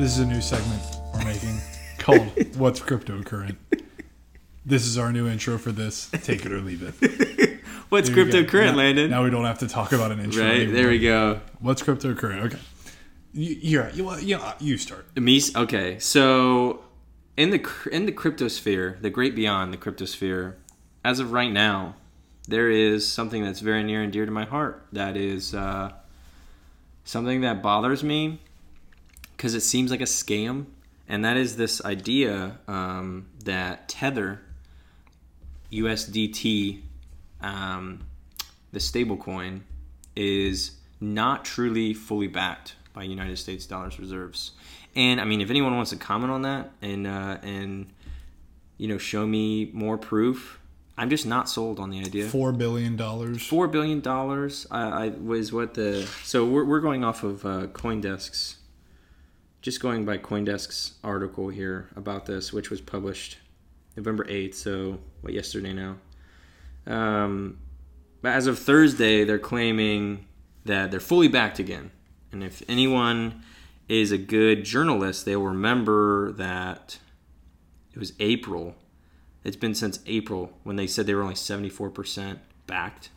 This is a new segment we're making called What's Cryptocurrent. This is our new intro for this. Take it or leave it. What's There cryptocurrent, now, Landon? Now we don't have to talk about an intro. right anymore. there we go. What's cryptocurrent? Okay. You, you're, you, you, you start. Me. Okay, so in the in the cryptosphere, the great beyond the cryptosphere, as of right now, there is something that's very near and dear to my heart. That is uh, something that bothers me because it seems like a scam, and that is this idea um, that Tether, USDT, um, the stablecoin, is not truly fully backed by United States dollars reserves. And I mean, if anyone wants to comment on that and uh, and you know show me more proof, I'm just not sold on the idea. Four billion dollars. Four billion dollars I, I was what the so we're, we're going off of uh, CoinDesk's, just going by CoinDesk's article here about this, which was published November eighth. So what yesterday now. Um, but as of Thursday, they're claiming that they're fully backed again. And if anyone is a good journalist, they'll remember that it was April. It's been since April when they said they were only 74% backed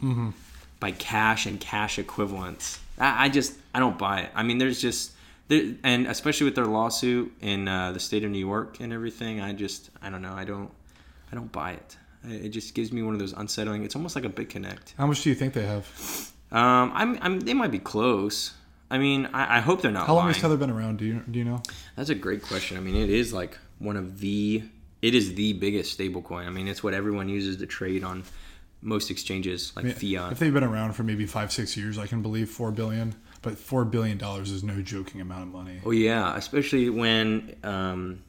by cash and cash equivalents. I, I just, I don't buy it. I mean, there's just, and especially with their lawsuit in uh, the state of New York and everything, I just, I don't know. I don't, I don't buy it. It just gives me one of those unsettling. It's almost like a big connect. How much do you think they have? Um, I'm, I'm, they might be close. I mean, I, I hope they're not. How long lying. has Tether been around? Do you do you know? That's a great question. I mean, it is like one of the, it is the biggest stablecoin. I mean, it's what everyone uses to trade on most exchanges, like fiat. If they've been around for maybe five, six years, I can believe four billion. But four billion dollars is no joking amount of money. Oh yeah, especially when um,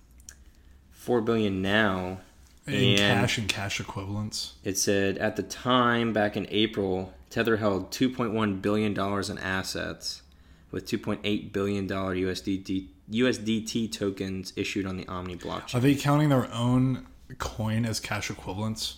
four billion now. In cash and cash equivalents. It said at the time back in April, Tether held 2.1 billion dollars in assets, with 2.8 billion dollar USDT USDT tokens issued on the Omni blockchain. Are they counting their own coin as cash equivalents?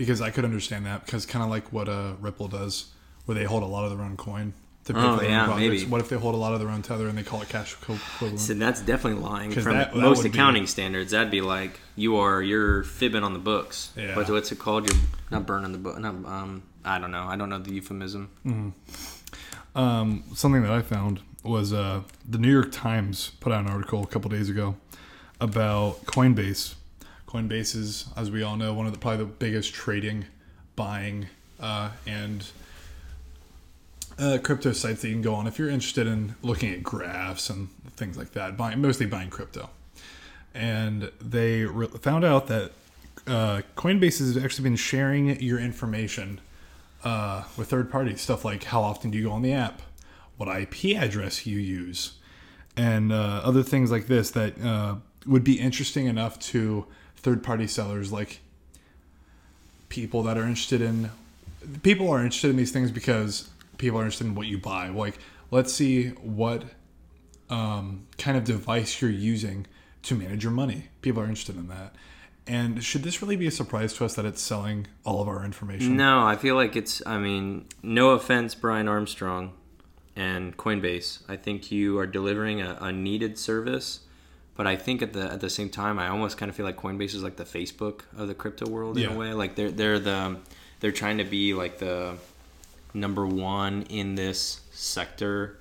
Because I could understand that because kind of like what uh, Ripple does, where they hold a lot of their own coin to Oh, their yeah, own maybe. What if they hold a lot of their own tether and they call it cash equi- equivalent? So that's definitely lying. from that- that most would be- accounting standards. That'd be like you are you're fibbing on the books. Yeah. But what's it called? You're not burning the book. Not um. I don't know. I don't know the euphemism. Hmm. Um, something that I found was uh, the New York Times put out an article a couple days ago about Coinbase. Coinbase is, as we all know, one of the probably the biggest trading, buying, uh, and uh, crypto sites that you can go on if you're interested in looking at graphs and things like that. Buying mostly buying crypto, and they re- found out that uh, Coinbase has actually been sharing your information uh, with third parties. Stuff like how often do you go on the app, what IP address you use, and uh, other things like this that uh, would be interesting enough to third party sellers like people that are interested in people are interested in these things because people are interested in what you buy like let's see what um, kind of device you're using to manage your money people are interested in that and should this really be a surprise to us that it's selling all of our information No, I feel like it's. I mean, no offense, Brian Armstrong and Coinbase. I think you are delivering a, a needed service, but I think at the at the same time, I almost kind of feel like Coinbase is like the Facebook of the crypto world in Yeah. a way. Like they're they're the they're trying to be like the number one in this sector,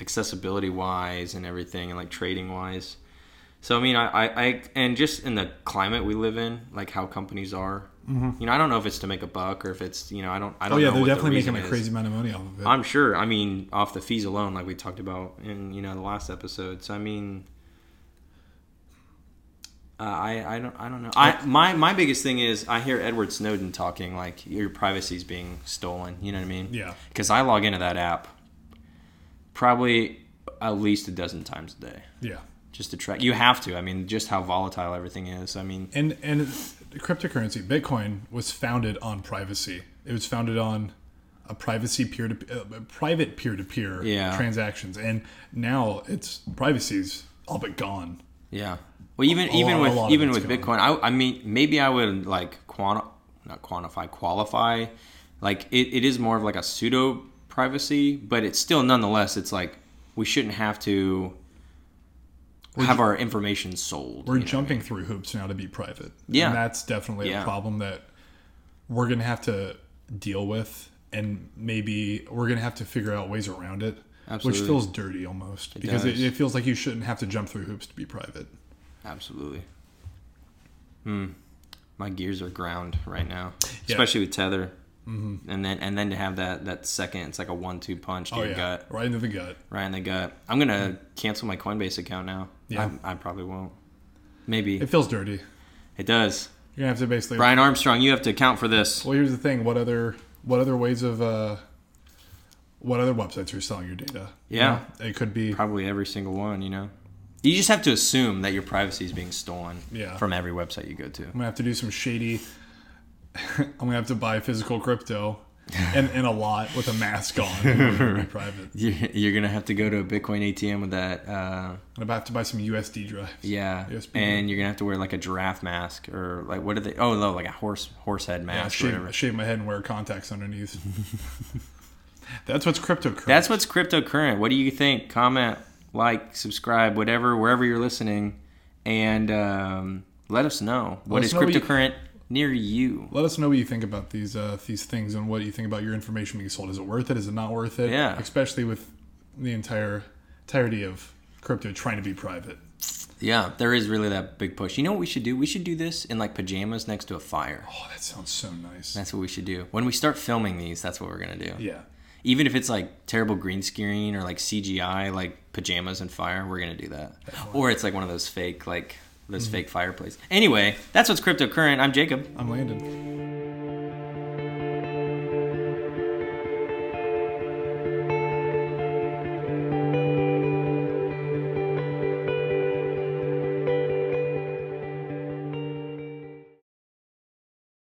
accessibility wise and everything, and like trading wise. So I mean, I, I, I and just in the climate we live in, like how companies are. Mm-hmm. You know, I don't know if it's to make a buck or if it's you know, I don't. I oh don't yeah know they're what the definitely making a is. crazy amount of money off of it I'm sure. I mean, off the fees alone, like we talked about in you know the last episode. So I mean, uh, I I don't I don't know. I my my biggest thing is I hear Edward Snowden talking like your privacy's being stolen. You know what I mean? Yeah. Because I log into that app probably at least a dozen times a day yeah just to track. You have to. I mean, just how volatile everything is. I mean, and and cryptocurrency bitcoin was founded on privacy it was founded on a privacy peer to uh, private peer to peer Yeah. transactions and now it's privacy's all but gone Yeah. Well, even A even lot- with even with gone. Bitcoin, I, I mean, maybe I would like quanti- not quantify, qualify. Like it, it is more of like a pseudo privacy, but it's still nonetheless, it's like we shouldn't have to have our information sold. we're you know? jumping through hoops now to be private. Yeah. and that's definitely Yeah. a problem that we're gonna have to deal with, and maybe we're gonna have to figure out ways around it, Absolutely. which feels dirty almost because it, it feels like you shouldn't have to jump through hoops to be private. Absolutely. Hmm. My gears are ground right now, Yeah. especially with tether. Mm-hmm. And then and then to have that that second, it's like a one-two punch to Oh your yeah, gut, right into the gut. right in the gut. I'm gonna cancel my Coinbase account now. Yeah. I, I probably won't. Maybe It feels dirty. it does. You're gonna have to basically. Brian Armstrong, you have to account for this. Well, here's the thing. What other what other ways of uh, what other websites are selling your data? You Yeah. know, it could be. Probably every single one. You know, you just have to assume that your privacy is being stolen Yeah. from every website you go to. I'm gonna have to do some shady. I'm gonna have to buy physical crypto, and in a lot with a mask on. to be private. You're, gonna have to go to a Bitcoin ATM with that. Uh, I'm gonna buy some USD drives. Yeah, USB. and you're gonna have to wear like a giraffe mask or like what are they? Oh no, like a horse horse head Yeah, mask or whatever. shave, shave my head and wear contacts underneath. That's what's cryptocurrency. That's what's cryptocurrency. What do you think? Comment, like, subscribe, whatever, wherever you're listening, and um, let us know what us is know you- near you. Let us know what you think about these uh, these things and what you think about your information being sold. Is it worth it? Is it not worth it? Yeah. Especially with the entire entirety of crypto trying to be private. Yeah, there is really that big push. You know what we should do? We should do this in like pajamas next to a fire. Oh, that sounds so nice. That's what we should do. When we start filming these, that's what we're gonna do. yeah. Even if it's like terrible green screen or like CGI, like pajamas and fire, we're gonna do that. Or it's like one of those fake, like those fake fireplaces. Anyway, that's what's cryptocurrent. I'm Jacob. I'm Landon.